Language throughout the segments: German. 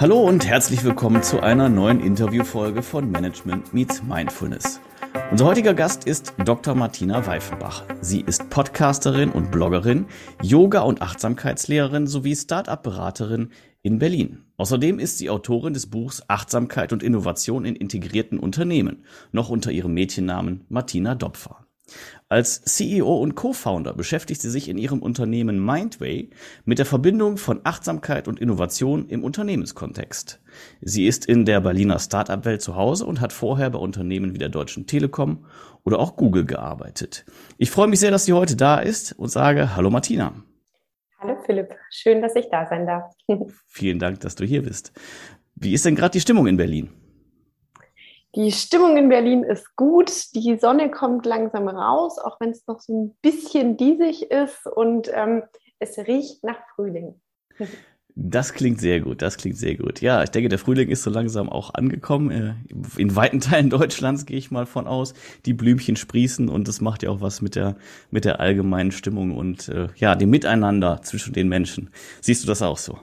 Hallo und herzlich willkommen zu einer neuen Interviewfolge von Management Meets Mindfulness. Unser heutiger Gast ist Dr. Martina Weifenbach. Sie ist Podcasterin und Bloggerin, Yoga- und Achtsamkeitslehrerin sowie Start-up-Beraterin in Berlin. Außerdem ist sie Autorin des Buchs Achtsamkeit und Innovation in integrierten Unternehmen, noch unter ihrem Mädchennamen Martina Dopfer. Als CEO und Co-Founder beschäftigt sie sich in ihrem Unternehmen Mindway mit der Verbindung von Achtsamkeit und Innovation im Unternehmenskontext. Sie ist in der Berliner Startup-Welt zu Hause und hat vorher bei Unternehmen wie der Deutschen Telekom oder auch Google gearbeitet. Ich freue mich sehr, dass sie heute da ist und sage Hallo Martina. Hallo Philipp, schön, dass ich da sein darf. Vielen Dank, dass du hier bist. Wie ist denn gerade die Stimmung in Berlin? Die Stimmung in Berlin ist gut. Die Sonne kommt langsam raus, auch wenn es noch so ein bisschen diesig ist und ähm, es riecht nach Frühling. Das klingt sehr gut, das klingt sehr gut. Ja, ich denke, der Frühling ist so langsam auch angekommen. Äh, in weiten Teilen Deutschlands gehe ich mal von aus. Die Blümchen sprießen und das macht ja auch was mit der, mit der allgemeinen Stimmung und äh, ja, dem Miteinander zwischen den Menschen. Siehst du das auch so?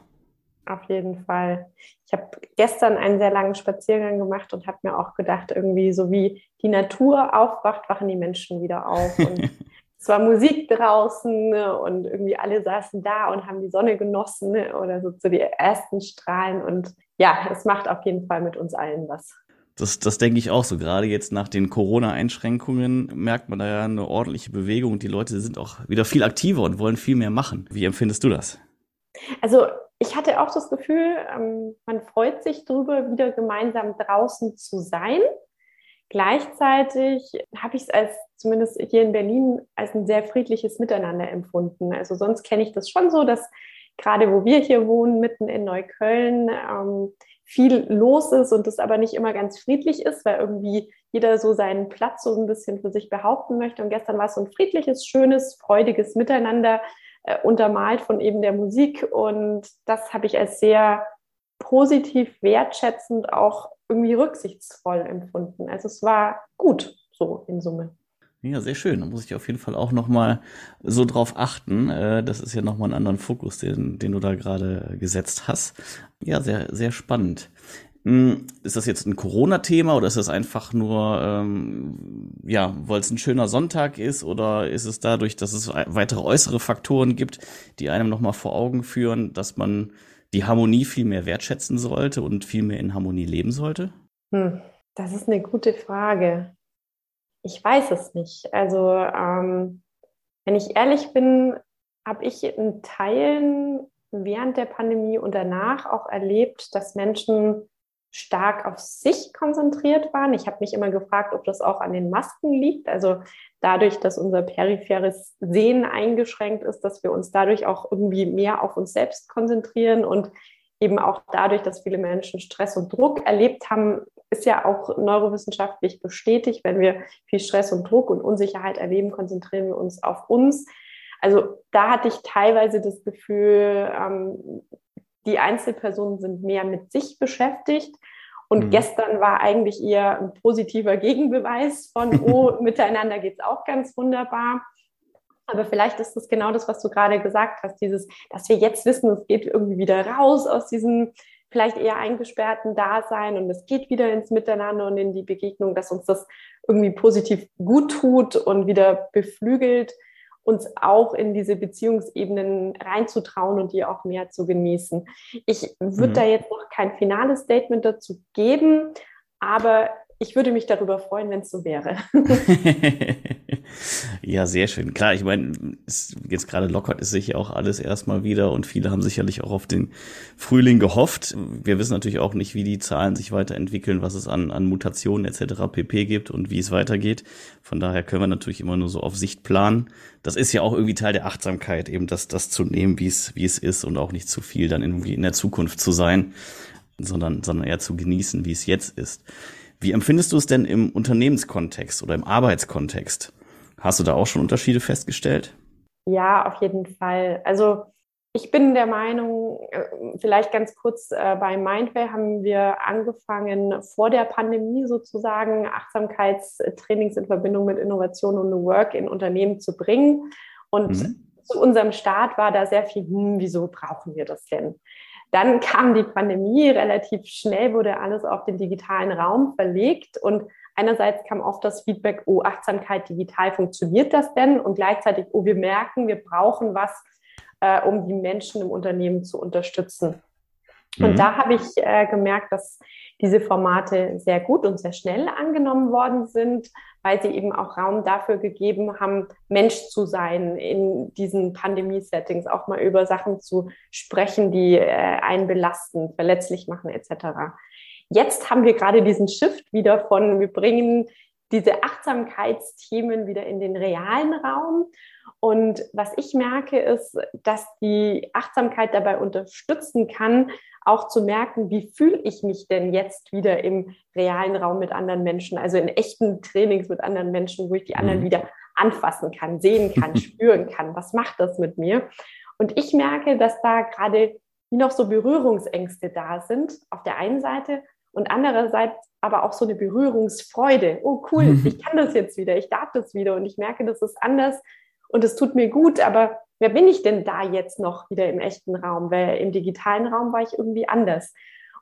Auf jeden Fall. Ich habe gestern einen sehr langen Spaziergang gemacht und habe mir auch gedacht, irgendwie so wie die Natur aufwacht, wachen die Menschen wieder auf. Und es war Musik draußen ne, und irgendwie alle saßen da und haben die Sonne genossen ne, oder so zu die ersten Strahlen. Und ja, es macht auf jeden Fall mit uns allen was. Das, das denke ich auch so. Gerade jetzt nach den Corona-Einschränkungen merkt man da ja eine ordentliche Bewegung. Die Leute sind auch wieder viel aktiver und wollen viel mehr machen. Wie empfindest du das? Also ich hatte auch das Gefühl, ähm, man freut sich darüber, wieder gemeinsam draußen zu sein. Gleichzeitig habe ich es als zumindest hier in Berlin als ein sehr friedliches Miteinander empfunden. Also sonst kenne ich das schon so, dass gerade wo wir hier wohnen, mitten in Neukölln, ähm, viel los ist und das aber nicht immer ganz friedlich ist, weil irgendwie jeder so seinen Platz so ein bisschen für sich behaupten möchte. Und gestern war es so ein friedliches, schönes, freudiges Miteinander, äh, untermalt von eben der Musik. Und das habe ich als sehr positiv, wertschätzend, auch irgendwie rücksichtsvoll empfunden. Also es war gut so in Summe. Ja, sehr schön. Da muss ich auf jeden Fall auch nochmal so drauf achten. Äh, das ist ja nochmal einen anderen Fokus, den, den du da gerade gesetzt hast. Ja, sehr, sehr spannend. Hm, ist das jetzt ein Corona-Thema oder ist das einfach nur, ähm, ja, weil es ein schöner Sonntag ist oder ist es dadurch, dass es weitere äußere Faktoren gibt, die einem nochmal vor Augen führen, dass man die Harmonie viel mehr wertschätzen sollte und viel mehr in Harmonie leben sollte? Hm, das ist eine gute Frage. Ich weiß es nicht. Also, ähm, wenn ich ehrlich bin, habe ich in Teilen während der Pandemie und danach auch erlebt, dass Menschen stark auf sich konzentriert waren. Ich habe mich immer gefragt, ob das auch an den Masken liegt. Also dadurch, dass unser peripheres Sehen eingeschränkt ist, dass wir uns dadurch auch irgendwie mehr auf uns selbst konzentrieren und eben auch dadurch, dass viele Menschen Stress und Druck erlebt haben, ist ja auch neurowissenschaftlich bestätigt, wenn wir viel Stress und Druck und Unsicherheit erleben, konzentrieren wir uns auf uns. Also da hatte ich teilweise das Gefühl, ähm, die Einzelpersonen sind mehr mit sich beschäftigt. Und mhm. gestern war eigentlich eher ein positiver Gegenbeweis von, oh, miteinander geht es auch ganz wunderbar. Aber vielleicht ist das genau das, was du gerade gesagt hast, dieses, dass wir jetzt wissen, es geht irgendwie wieder raus aus diesem vielleicht eher eingesperrten Dasein und es geht wieder ins Miteinander und in die Begegnung, dass uns das irgendwie positiv gut tut und wieder beflügelt uns auch in diese Beziehungsebenen reinzutrauen und die auch mehr zu genießen. Ich würde mhm. da jetzt noch kein finales Statement dazu geben, aber ich würde mich darüber freuen, wenn es so wäre. ja, sehr schön. Klar, ich meine, jetzt gerade lockert es sich ja auch alles erstmal wieder und viele haben sicherlich auch auf den Frühling gehofft. Wir wissen natürlich auch nicht, wie die Zahlen sich weiterentwickeln, was es an, an Mutationen etc. pp gibt und wie es weitergeht. Von daher können wir natürlich immer nur so auf Sicht planen. Das ist ja auch irgendwie Teil der Achtsamkeit, eben das, das zu nehmen, wie es, wie es ist und auch nicht zu viel dann irgendwie in der Zukunft zu sein, sondern, sondern eher zu genießen, wie es jetzt ist. Wie empfindest du es denn im Unternehmenskontext oder im Arbeitskontext? Hast du da auch schon Unterschiede festgestellt? Ja, auf jeden Fall. Also ich bin der Meinung, äh, vielleicht ganz kurz äh, bei Mindway haben wir angefangen, vor der Pandemie sozusagen Achtsamkeitstrainings in Verbindung mit Innovation und New Work in Unternehmen zu bringen. Und mhm. zu unserem Start war da sehr viel, hm, wieso brauchen wir das denn? Dann kam die Pandemie, relativ schnell wurde alles auf den digitalen Raum verlegt und einerseits kam oft das Feedback, oh, Achtsamkeit digital, funktioniert das denn? Und gleichzeitig, oh, wir merken, wir brauchen was, äh, um die Menschen im Unternehmen zu unterstützen. Und mhm. da habe ich äh, gemerkt, dass diese Formate sehr gut und sehr schnell angenommen worden sind, weil sie eben auch Raum dafür gegeben haben, Mensch zu sein in diesen Pandemie-Settings, auch mal über Sachen zu sprechen, die äh, einen belasten, verletzlich machen etc. Jetzt haben wir gerade diesen Shift wieder von, wir bringen diese Achtsamkeitsthemen wieder in den realen Raum. Und was ich merke, ist, dass die Achtsamkeit dabei unterstützen kann, auch zu merken, wie fühle ich mich denn jetzt wieder im realen Raum mit anderen Menschen, also in echten Trainings mit anderen Menschen, wo ich die anderen mhm. wieder anfassen kann, sehen kann, spüren kann. Was macht das mit mir? Und ich merke, dass da gerade noch so Berührungsängste da sind, auf der einen Seite und andererseits aber auch so eine Berührungsfreude. Oh cool, ich kann das jetzt wieder, ich darf das wieder und ich merke, das ist anders und es tut mir gut, aber wer bin ich denn da jetzt noch wieder im echten Raum? Weil im digitalen Raum war ich irgendwie anders.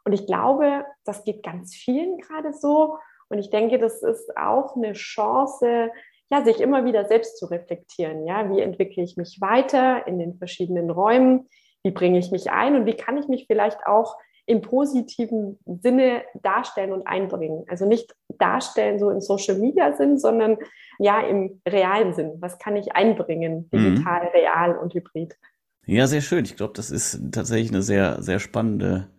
Und ich glaube, das geht ganz vielen gerade so. Und ich denke, das ist auch eine Chance, ja, sich immer wieder selbst zu reflektieren. Ja, wie entwickle ich mich weiter in den verschiedenen Räumen? Wie bringe ich mich ein? Und wie kann ich mich vielleicht auch im positiven Sinne darstellen und einbringen. Also nicht darstellen so im Social Media Sinn, sondern ja im realen Sinn. Was kann ich einbringen, mhm. digital, mhm. real und hybrid? Ja, sehr schön. Ich glaube, das ist tatsächlich eine sehr, sehr spannende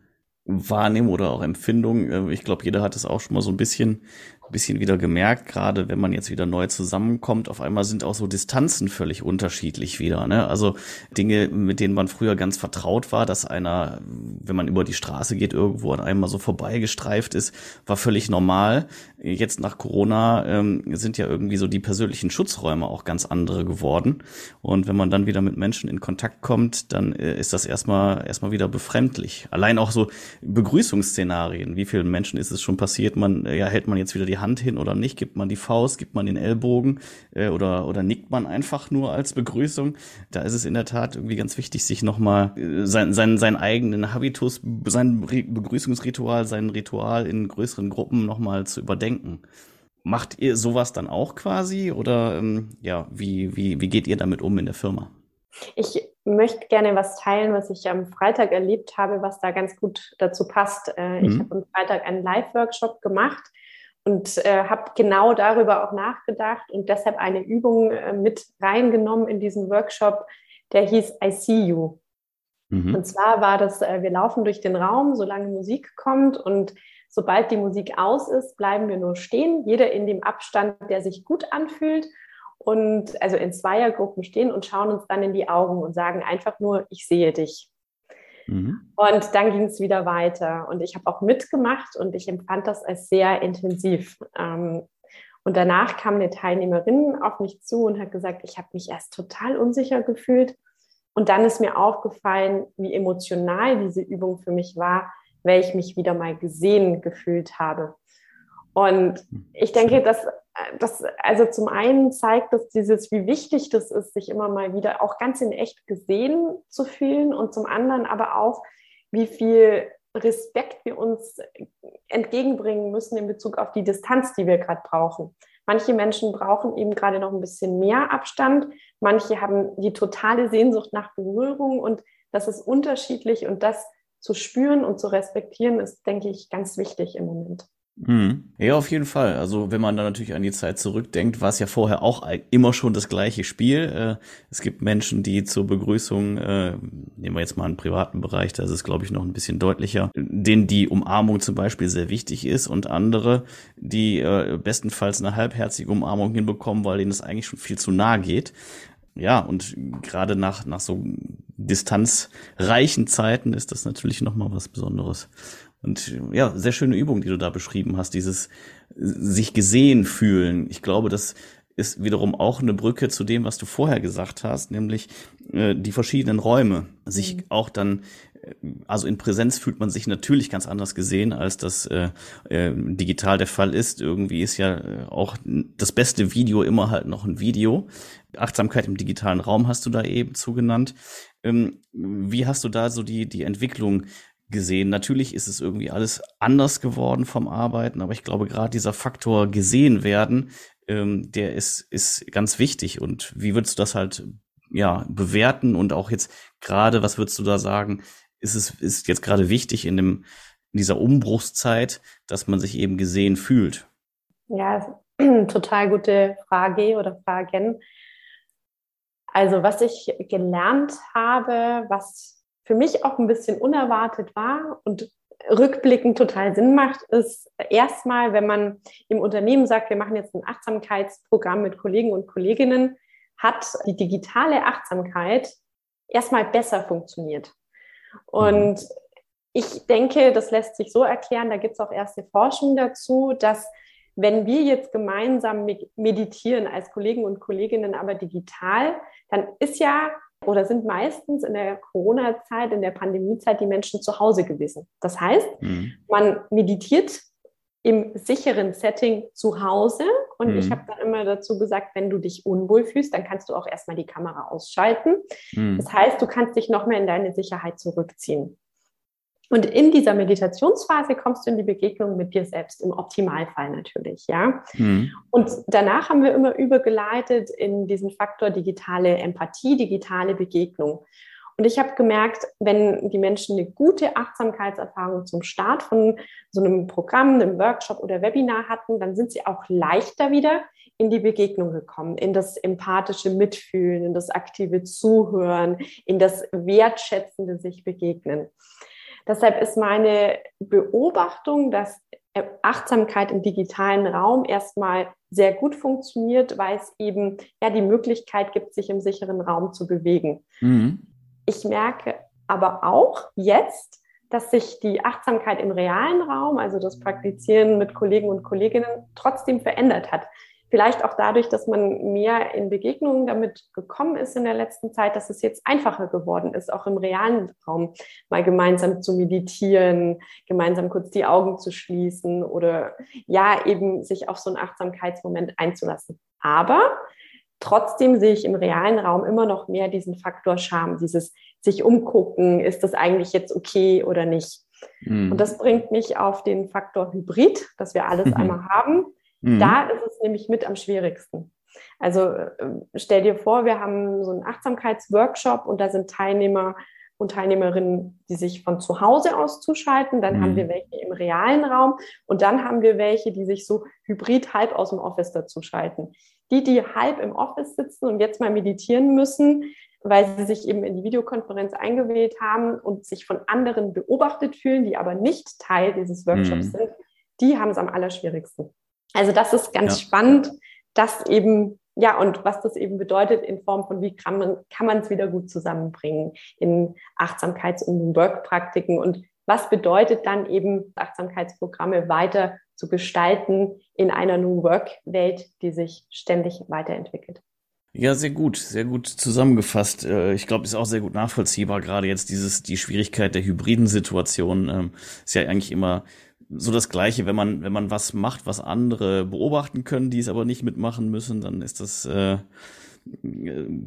Wahrnehmung oder auch Empfindung. Äh, ich glaube, jeder hat es auch schon mal so ein bisschen bisschen wieder gemerkt, gerade wenn man jetzt wieder neu zusammenkommt, auf einmal sind auch so Distanzen völlig unterschiedlich wieder. Ne? Also Dinge, mit denen man früher ganz vertraut war, dass einer, wenn man über die Straße geht, irgendwo an einem mal so vorbeigestreift ist, war völlig normal. Jetzt nach Corona ähm, sind ja irgendwie so die persönlichen Schutzräume auch ganz andere geworden. Und wenn man dann wieder mit Menschen in Kontakt kommt, dann äh, ist das erstmal erstmal wieder befremdlich. Allein auch so Begrüßungsszenarien. Wie vielen Menschen ist es schon passiert? Man ja hält man jetzt wieder die die Hand hin oder nicht? Gibt man die Faust, gibt man den Ellbogen äh, oder, oder nickt man einfach nur als Begrüßung? Da ist es in der Tat irgendwie ganz wichtig, sich nochmal äh, sein, sein, seinen eigenen Habitus, sein Begrüßungsritual, sein Ritual in größeren Gruppen nochmal zu überdenken. Macht ihr sowas dann auch quasi oder ähm, ja, wie, wie, wie geht ihr damit um in der Firma? Ich möchte gerne was teilen, was ich am Freitag erlebt habe, was da ganz gut dazu passt. Äh, mhm. Ich habe am Freitag einen Live-Workshop gemacht und äh, habe genau darüber auch nachgedacht und deshalb eine Übung äh, mit reingenommen in diesen Workshop, der hieß I See You. Mhm. Und zwar war das, äh, wir laufen durch den Raum, solange Musik kommt und sobald die Musik aus ist, bleiben wir nur stehen, jeder in dem Abstand, der sich gut anfühlt und also in Zweiergruppen stehen und schauen uns dann in die Augen und sagen einfach nur, ich sehe dich. Mhm. Und dann ging es wieder weiter. Und ich habe auch mitgemacht und ich empfand das als sehr intensiv. Ähm, und danach kam eine Teilnehmerin auf mich zu und hat gesagt, ich habe mich erst total unsicher gefühlt. Und dann ist mir aufgefallen, wie emotional diese Übung für mich war, weil ich mich wieder mal gesehen gefühlt habe. Und ich denke, dass das, also zum einen zeigt das dieses, wie wichtig das ist, sich immer mal wieder auch ganz in echt gesehen zu fühlen und zum anderen aber auch, wie viel Respekt wir uns entgegenbringen müssen in Bezug auf die Distanz, die wir gerade brauchen. Manche Menschen brauchen eben gerade noch ein bisschen mehr Abstand. Manche haben die totale Sehnsucht nach Berührung und das ist unterschiedlich und das zu spüren und zu respektieren ist, denke ich, ganz wichtig im Moment. Mhm. Ja, auf jeden Fall. Also wenn man da natürlich an die Zeit zurückdenkt, war es ja vorher auch immer schon das gleiche Spiel. Äh, es gibt Menschen, die zur Begrüßung, äh, nehmen wir jetzt mal einen privaten Bereich, da ist es, glaube ich, noch ein bisschen deutlicher, denen die Umarmung zum Beispiel sehr wichtig ist und andere, die äh, bestenfalls eine halbherzige Umarmung hinbekommen, weil denen es eigentlich schon viel zu nah geht. Ja, und gerade nach, nach so distanzreichen Zeiten ist das natürlich nochmal was Besonderes. Und ja, sehr schöne Übung, die du da beschrieben hast, dieses sich gesehen fühlen. Ich glaube, das ist wiederum auch eine Brücke zu dem, was du vorher gesagt hast, nämlich äh, die verschiedenen Räume. Sich mhm. auch dann, äh, also in Präsenz fühlt man sich natürlich ganz anders gesehen, als das äh, äh, digital der Fall ist. Irgendwie ist ja äh, auch das beste Video immer halt noch ein Video. Achtsamkeit im digitalen Raum hast du da eben zugenannt. Ähm, wie hast du da so die, die Entwicklung gesehen? Natürlich ist es irgendwie alles anders geworden vom Arbeiten, aber ich glaube, gerade dieser Faktor gesehen werden, ähm, der ist, ist ganz wichtig. Und wie würdest du das halt ja, bewerten und auch jetzt gerade, was würdest du da sagen, ist es ist jetzt gerade wichtig in dem in dieser Umbruchszeit, dass man sich eben gesehen fühlt? Ja, total gute Frage oder Fragen. Also was ich gelernt habe, was für mich auch ein bisschen unerwartet war und rückblickend total Sinn macht, ist erstmal, wenn man im Unternehmen sagt, wir machen jetzt ein Achtsamkeitsprogramm mit Kollegen und Kolleginnen, hat die digitale Achtsamkeit erstmal besser funktioniert. Und ich denke, das lässt sich so erklären, da gibt es auch erste Forschung dazu, dass wenn wir jetzt gemeinsam meditieren als Kollegen und Kolleginnen, aber digital, dann ist ja oder sind meistens in der Corona-Zeit, in der Pandemie-Zeit die Menschen zu Hause gewesen. Das heißt, mhm. man meditiert im sicheren Setting zu Hause. Und mhm. ich habe dann immer dazu gesagt, wenn du dich unwohl fühlst, dann kannst du auch erstmal die Kamera ausschalten. Mhm. Das heißt, du kannst dich noch mehr in deine Sicherheit zurückziehen. Und in dieser Meditationsphase kommst du in die Begegnung mit dir selbst, im Optimalfall natürlich, ja. Mhm. Und danach haben wir immer übergeleitet in diesen Faktor digitale Empathie, digitale Begegnung. Und ich habe gemerkt, wenn die Menschen eine gute Achtsamkeitserfahrung zum Start von so einem Programm, einem Workshop oder Webinar hatten, dann sind sie auch leichter wieder in die Begegnung gekommen, in das empathische Mitfühlen, in das aktive Zuhören, in das wertschätzende sich begegnen. Deshalb ist meine Beobachtung, dass Achtsamkeit im digitalen Raum erstmal sehr gut funktioniert, weil es eben ja die Möglichkeit gibt, sich im sicheren Raum zu bewegen. Mhm. Ich merke aber auch jetzt, dass sich die Achtsamkeit im realen Raum, also das Praktizieren mit Kollegen und Kolleginnen, trotzdem verändert hat. Vielleicht auch dadurch, dass man mehr in Begegnungen damit gekommen ist in der letzten Zeit, dass es jetzt einfacher geworden ist, auch im realen Raum mal gemeinsam zu meditieren, gemeinsam kurz die Augen zu schließen oder ja, eben sich auf so einen Achtsamkeitsmoment einzulassen. Aber Trotzdem sehe ich im realen Raum immer noch mehr diesen Faktor Scham, dieses sich umgucken, ist das eigentlich jetzt okay oder nicht. Mhm. Und das bringt mich auf den Faktor Hybrid, dass wir alles mhm. einmal haben. Mhm. Da ist es nämlich mit am schwierigsten. Also äh, stell dir vor, wir haben so einen Achtsamkeitsworkshop und da sind Teilnehmer und Teilnehmerinnen, die sich von zu Hause aus zuschalten. Dann mhm. haben wir welche im realen Raum und dann haben wir welche, die sich so hybrid halb aus dem Office dazuschalten die, die halb im Office sitzen und jetzt mal meditieren müssen, weil sie sich eben in die Videokonferenz eingewählt haben und sich von anderen beobachtet fühlen, die aber nicht Teil dieses Workshops mhm. sind, die haben es am allerschwierigsten. Also das ist ganz ja. spannend, dass eben, ja, und was das eben bedeutet in Form von, wie kann man kann man es wieder gut zusammenbringen in Achtsamkeits- und Workpraktiken und was bedeutet dann eben Achtsamkeitsprogramme weiter zu gestalten in einer New Work-Welt, die sich ständig weiterentwickelt. Ja, sehr gut, sehr gut zusammengefasst. Äh, ich glaube, ist auch sehr gut nachvollziehbar. Gerade jetzt dieses, die Schwierigkeit der hybriden Situation ähm, ist ja eigentlich immer so das Gleiche. Wenn man, wenn man was macht, was andere beobachten können, die es aber nicht mitmachen müssen, dann ist das, äh,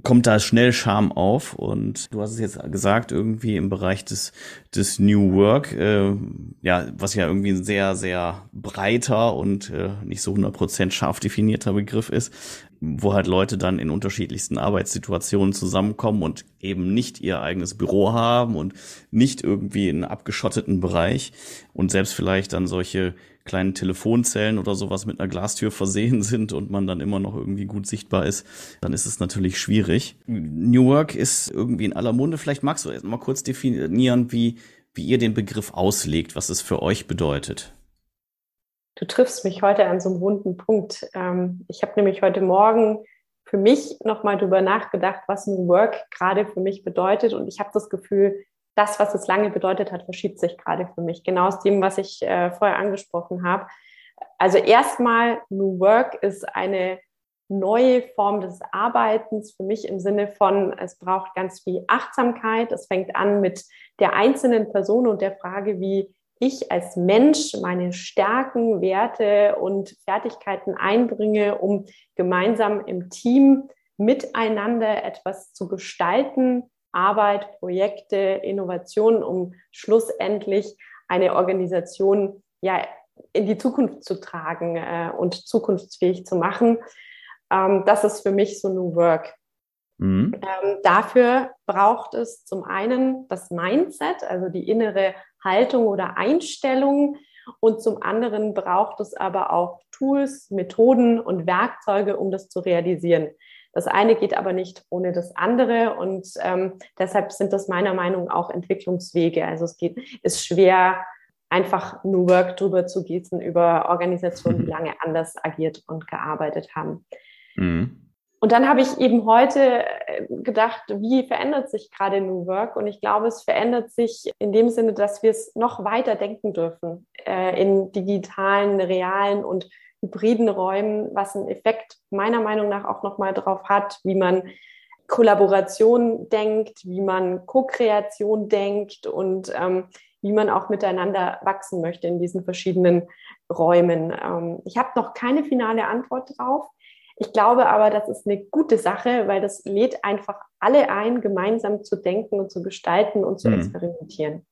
kommt da schnell Scham auf und du hast es jetzt gesagt, irgendwie im Bereich des, des New Work, äh, ja, was ja irgendwie ein sehr, sehr breiter und äh, nicht so 100% scharf definierter Begriff ist, wo halt Leute dann in unterschiedlichsten Arbeitssituationen zusammenkommen und eben nicht ihr eigenes Büro haben und nicht irgendwie in abgeschotteten Bereich und selbst vielleicht dann solche kleinen Telefonzellen oder sowas mit einer Glastür versehen sind und man dann immer noch irgendwie gut sichtbar ist, dann ist es natürlich schwierig. New Work ist irgendwie in aller Munde. Vielleicht magst du erst mal kurz definieren, wie, wie ihr den Begriff auslegt, was es für euch bedeutet. Du triffst mich heute an so einem wunden Punkt. Ähm, ich habe nämlich heute Morgen für mich nochmal drüber nachgedacht, was New Work gerade für mich bedeutet. Und ich habe das Gefühl, das, was es lange bedeutet hat, verschiebt sich gerade für mich. Genau aus dem, was ich äh, vorher angesprochen habe. Also erstmal, New Work ist eine neue Form des Arbeitens für mich im Sinne von, es braucht ganz viel Achtsamkeit. Es fängt an mit der einzelnen Person und der Frage, wie ich als Mensch meine Stärken, Werte und Fertigkeiten einbringe, um gemeinsam im Team miteinander etwas zu gestalten, Arbeit, Projekte, Innovationen, um schlussendlich eine Organisation ja in die Zukunft zu tragen äh, und zukunftsfähig zu machen. Ähm, das ist für mich so New Work. Mhm. Ähm, dafür braucht es zum einen das Mindset, also die innere Haltung oder Einstellung. Und zum anderen braucht es aber auch Tools, Methoden und Werkzeuge, um das zu realisieren. Das eine geht aber nicht ohne das andere und ähm, deshalb sind das meiner Meinung nach auch Entwicklungswege. Also es geht, ist schwer, einfach New Work drüber zu gießen über Organisationen, die mhm. lange anders agiert und gearbeitet haben. Mhm. Und dann habe ich eben heute äh, gedacht, wie verändert sich gerade New Work? Und ich glaube, es verändert sich in dem Sinne, dass wir es noch weiter denken dürfen äh, in digitalen, realen und hybriden Räumen, was einen Effekt meiner Meinung nach auch nochmal drauf hat, wie man Kollaboration denkt, wie man Co-Kreation denkt und ähm, wie man auch miteinander wachsen möchte in diesen verschiedenen Räumen. Ähm, ich habe noch keine finale Antwort drauf. Ich glaube aber, das ist eine gute Sache, weil das lädt einfach alle ein, gemeinsam zu denken und zu gestalten und zu mhm. experimentieren.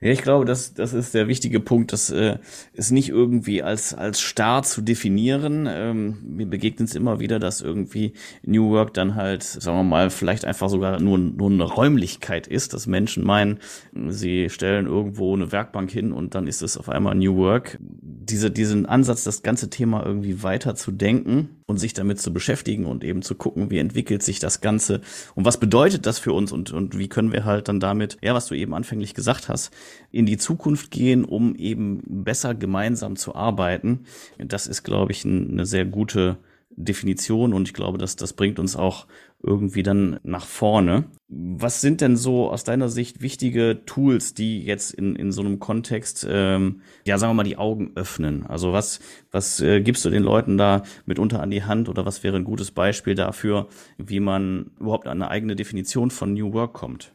Ja, ich glaube, das, das ist der wichtige Punkt, das äh, ist nicht irgendwie als, als starr zu definieren. Ähm, mir begegnet es immer wieder, dass irgendwie New Work dann halt, sagen wir mal, vielleicht einfach sogar nur, nur eine Räumlichkeit ist, dass Menschen meinen, sie stellen irgendwo eine Werkbank hin und dann ist es auf einmal New Work. Diese, diesen Ansatz, das ganze Thema irgendwie weiter zu denken und sich damit zu beschäftigen und eben zu gucken, wie entwickelt sich das Ganze und was bedeutet das für uns und, und wie können wir halt dann damit, ja, was du eben anfänglich gesagt hast, in die Zukunft gehen, um eben besser gemeinsam zu arbeiten. Das ist, glaube ich, eine sehr gute Definition und ich glaube, dass das bringt uns auch irgendwie dann nach vorne. Was sind denn so aus deiner Sicht wichtige Tools, die jetzt in, in so einem Kontext, ähm, ja, sagen wir mal, die Augen öffnen? Also was, was äh, gibst du den Leuten da mitunter an die Hand oder was wäre ein gutes Beispiel dafür, wie man überhaupt an eine eigene Definition von New Work kommt?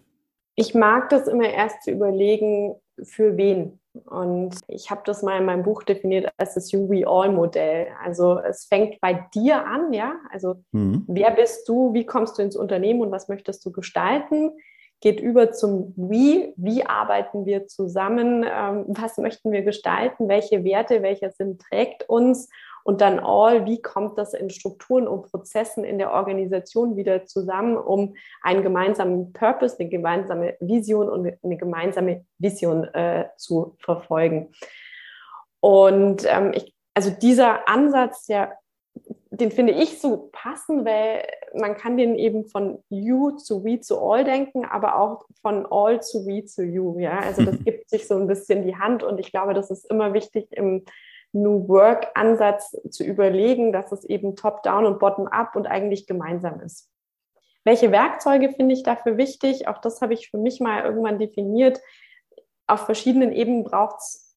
Ich mag das immer erst zu überlegen, für wen. Und ich habe das mal in meinem Buch definiert als das You We All Modell. Also es fängt bei dir an, ja. Also mhm. wer bist du, wie kommst du ins Unternehmen und was möchtest du gestalten? Geht über zum We, wie arbeiten wir zusammen, ähm, was möchten wir gestalten, welche Werte, welcher Sinn trägt uns und dann all, wie kommt das in Strukturen und Prozessen in der Organisation wieder zusammen, um einen gemeinsamen Purpose, eine gemeinsame Vision und eine gemeinsame Vision äh, zu verfolgen. Und ähm, ich, also dieser Ansatz, der den finde ich so passend, weil man kann den eben von you zu we zu all denken, aber auch von all zu we zu you. Ja, also das gibt sich so ein bisschen die Hand und ich glaube, das ist immer wichtig im New Work-Ansatz zu überlegen, dass es eben top-down und bottom-up und eigentlich gemeinsam ist. Welche Werkzeuge finde ich dafür wichtig? Auch das habe ich für mich mal irgendwann definiert. Auf verschiedenen Ebenen braucht es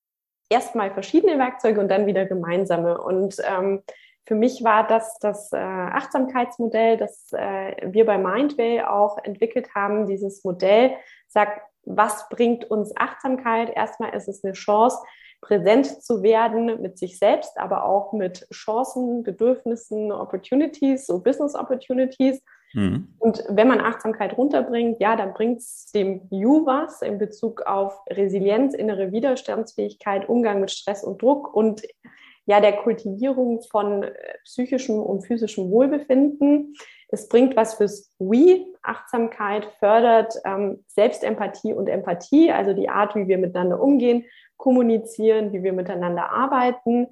erstmal verschiedene Werkzeuge und dann wieder gemeinsame. Und ähm, für mich war das das äh, Achtsamkeitsmodell, das äh, wir bei Mindway auch entwickelt haben. Dieses Modell sagt, was bringt uns Achtsamkeit? Erstmal ist es eine Chance, präsent zu werden mit sich selbst, aber auch mit Chancen, Bedürfnissen, Opportunities, so Business Opportunities. Mhm. Und wenn man Achtsamkeit runterbringt, ja, dann bringt es dem You was in Bezug auf Resilienz, innere Widerstandsfähigkeit, Umgang mit Stress und Druck und ja, der Kultivierung von äh, psychischem und physischem Wohlbefinden. Es bringt was fürs We. Achtsamkeit fördert ähm, Selbstempathie und Empathie, also die Art, wie wir miteinander umgehen, kommunizieren, wie wir miteinander arbeiten.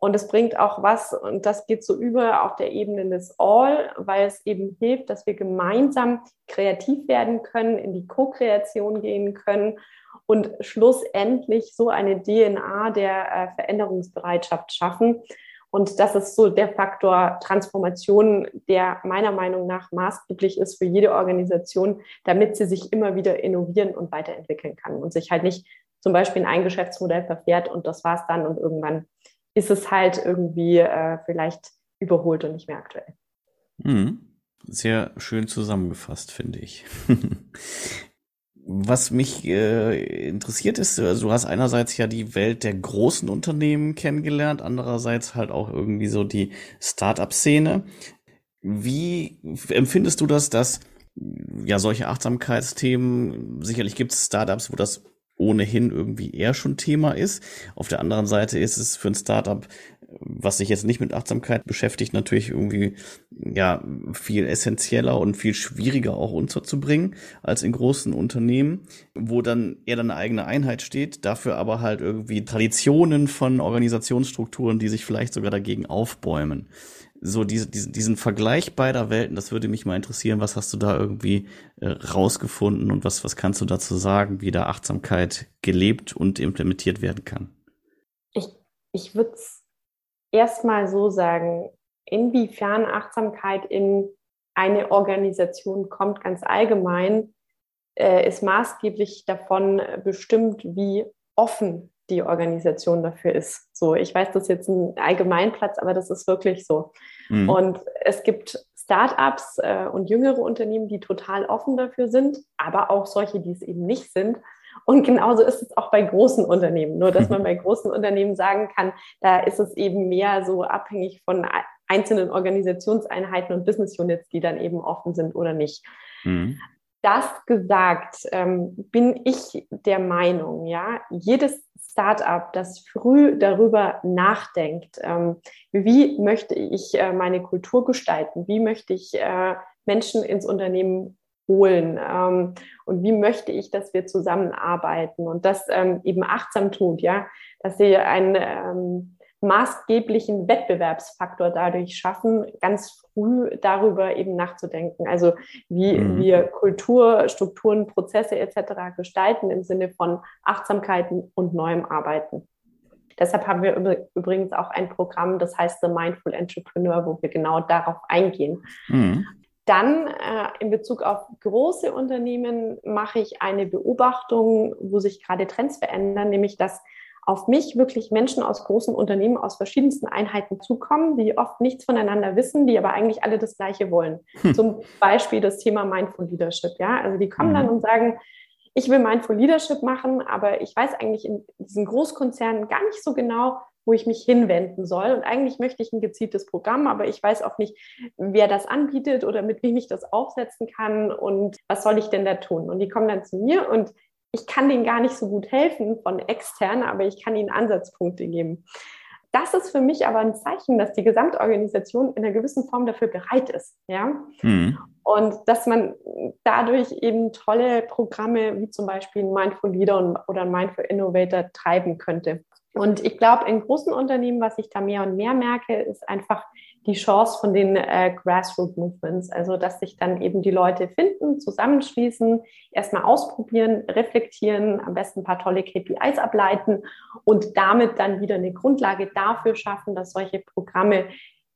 Und es bringt auch was, und das geht so über auf der Ebene des All, weil es eben hilft, dass wir gemeinsam kreativ werden können, in die Co-Kreation gehen können und schlussendlich so eine DNA der äh, Veränderungsbereitschaft schaffen. Und das ist so der Faktor Transformation, der meiner Meinung nach maßgeblich ist für jede Organisation, damit sie sich immer wieder innovieren und weiterentwickeln kann und sich halt nicht zum Beispiel in ein Geschäftsmodell verfährt und das war's dann und irgendwann ist es halt irgendwie äh, vielleicht überholt und nicht mehr aktuell. Mhm. Sehr schön zusammengefasst, finde ich. Was mich äh, interessiert ist, also du hast einerseits ja die Welt der großen Unternehmen kennengelernt, andererseits halt auch irgendwie so die Start-up-Szene. Wie empfindest du das, dass ja solche Achtsamkeitsthemen. Sicherlich gibt es Startups, wo das ohnehin irgendwie eher schon Thema ist. Auf der anderen Seite ist es für ein Startup, was sich jetzt nicht mit Achtsamkeit beschäftigt, natürlich irgendwie ja viel essentieller und viel schwieriger auch unterzubringen als in großen Unternehmen, wo dann eher dann eine eigene Einheit steht, dafür aber halt irgendwie Traditionen von Organisationsstrukturen, die sich vielleicht sogar dagegen aufbäumen so diese, diesen, diesen Vergleich beider Welten, das würde mich mal interessieren. Was hast du da irgendwie äh, rausgefunden und was, was kannst du dazu sagen, wie da Achtsamkeit gelebt und implementiert werden kann? Ich, ich würde es erstmal so sagen, inwiefern Achtsamkeit in eine Organisation kommt, ganz allgemein, äh, ist maßgeblich davon bestimmt, wie offen die Organisation dafür ist. So, ich weiß, das ist jetzt ein Allgemeinplatz, aber das ist wirklich so. Mhm. Und es gibt Startups äh, und jüngere Unternehmen, die total offen dafür sind, aber auch solche, die es eben nicht sind. Und genauso ist es auch bei großen Unternehmen. Nur, dass man bei großen Unternehmen sagen kann, da ist es eben mehr so abhängig von einzelnen Organisationseinheiten und Business Units, die dann eben offen sind oder nicht. Mhm. Das gesagt, ähm, bin ich der Meinung, ja, jedes Startup, das früh darüber nachdenkt, ähm, wie möchte ich äh, meine Kultur gestalten, wie möchte ich äh, Menschen ins Unternehmen holen? Ähm, und wie möchte ich, dass wir zusammenarbeiten? Und das ähm, eben achtsam tut, ja, dass sie ein ähm, maßgeblichen Wettbewerbsfaktor dadurch schaffen, ganz früh darüber eben nachzudenken. Also wie mhm. wir Kultur, Strukturen, Prozesse etc. gestalten im Sinne von Achtsamkeiten und neuem Arbeiten. Deshalb haben wir übrigens auch ein Programm, das heißt The Mindful Entrepreneur, wo wir genau darauf eingehen. Mhm. Dann äh, in Bezug auf große Unternehmen mache ich eine Beobachtung, wo sich gerade Trends verändern, nämlich dass auf mich wirklich Menschen aus großen Unternehmen, aus verschiedensten Einheiten zukommen, die oft nichts voneinander wissen, die aber eigentlich alle das Gleiche wollen. Hm. Zum Beispiel das Thema Mindful Leadership. Ja, also die kommen mhm. dann und sagen, ich will Mindful Leadership machen, aber ich weiß eigentlich in diesen Großkonzernen gar nicht so genau, wo ich mich hinwenden soll. Und eigentlich möchte ich ein gezieltes Programm, aber ich weiß auch nicht, wer das anbietet oder mit wem ich das aufsetzen kann und was soll ich denn da tun? Und die kommen dann zu mir und ich kann denen gar nicht so gut helfen von extern, aber ich kann ihnen Ansatzpunkte geben. Das ist für mich aber ein Zeichen, dass die Gesamtorganisation in einer gewissen Form dafür bereit ist. Ja? Mhm. Und dass man dadurch eben tolle Programme wie zum Beispiel ein Mindful Leader oder ein Mindful Innovator treiben könnte. Und ich glaube, in großen Unternehmen, was ich da mehr und mehr merke, ist einfach die Chance von den äh, Grassroot Movements. Also, dass sich dann eben die Leute finden, zusammenschließen, erstmal ausprobieren, reflektieren, am besten ein paar tolle KPIs ableiten und damit dann wieder eine Grundlage dafür schaffen, dass solche Programme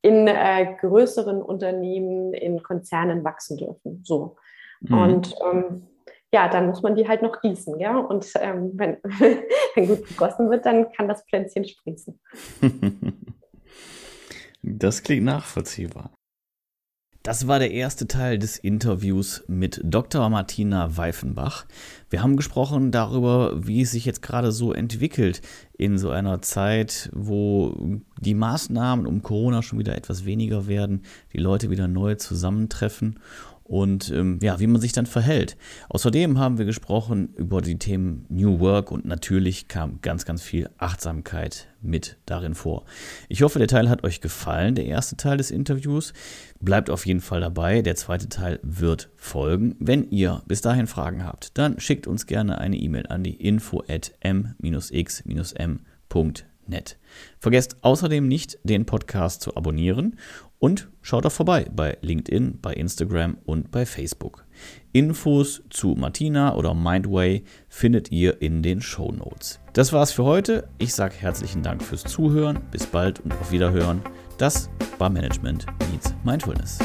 in äh, größeren Unternehmen, in Konzernen wachsen dürfen. So. Mhm. Und ähm, ja, dann muss man die halt noch gießen, ja. Und ähm, wenn, wenn gut gegossen wird, dann kann das Pflänzchen sprießen. Das klingt nachvollziehbar. Das war der erste Teil des Interviews mit Dr. Martina Weifenbach. Wir haben gesprochen darüber, wie es sich jetzt gerade so entwickelt in so einer Zeit, wo die Maßnahmen um Corona schon wieder etwas weniger werden, die Leute wieder neu zusammentreffen und ähm, ja, wie man sich dann verhält. Außerdem haben wir gesprochen über die Themen New Work und natürlich kam ganz, ganz viel Achtsamkeit mit darin vor. Ich hoffe, der Teil hat euch gefallen, der erste Teil des Interviews. Bleibt auf jeden Fall dabei, der zweite Teil wird folgen. Wenn ihr bis dahin Fragen habt, dann schickt uns gerne eine E-Mail an die info at m-x-m.net. Vergesst außerdem nicht, den Podcast zu abonnieren und schaut auch vorbei bei LinkedIn, bei Instagram und bei Facebook. Infos zu Martina oder Mindway findet ihr in den Show Notes. Das war's für heute. Ich sage herzlichen Dank fürs Zuhören. Bis bald und auf Wiederhören. Das war Management Meets Mindfulness.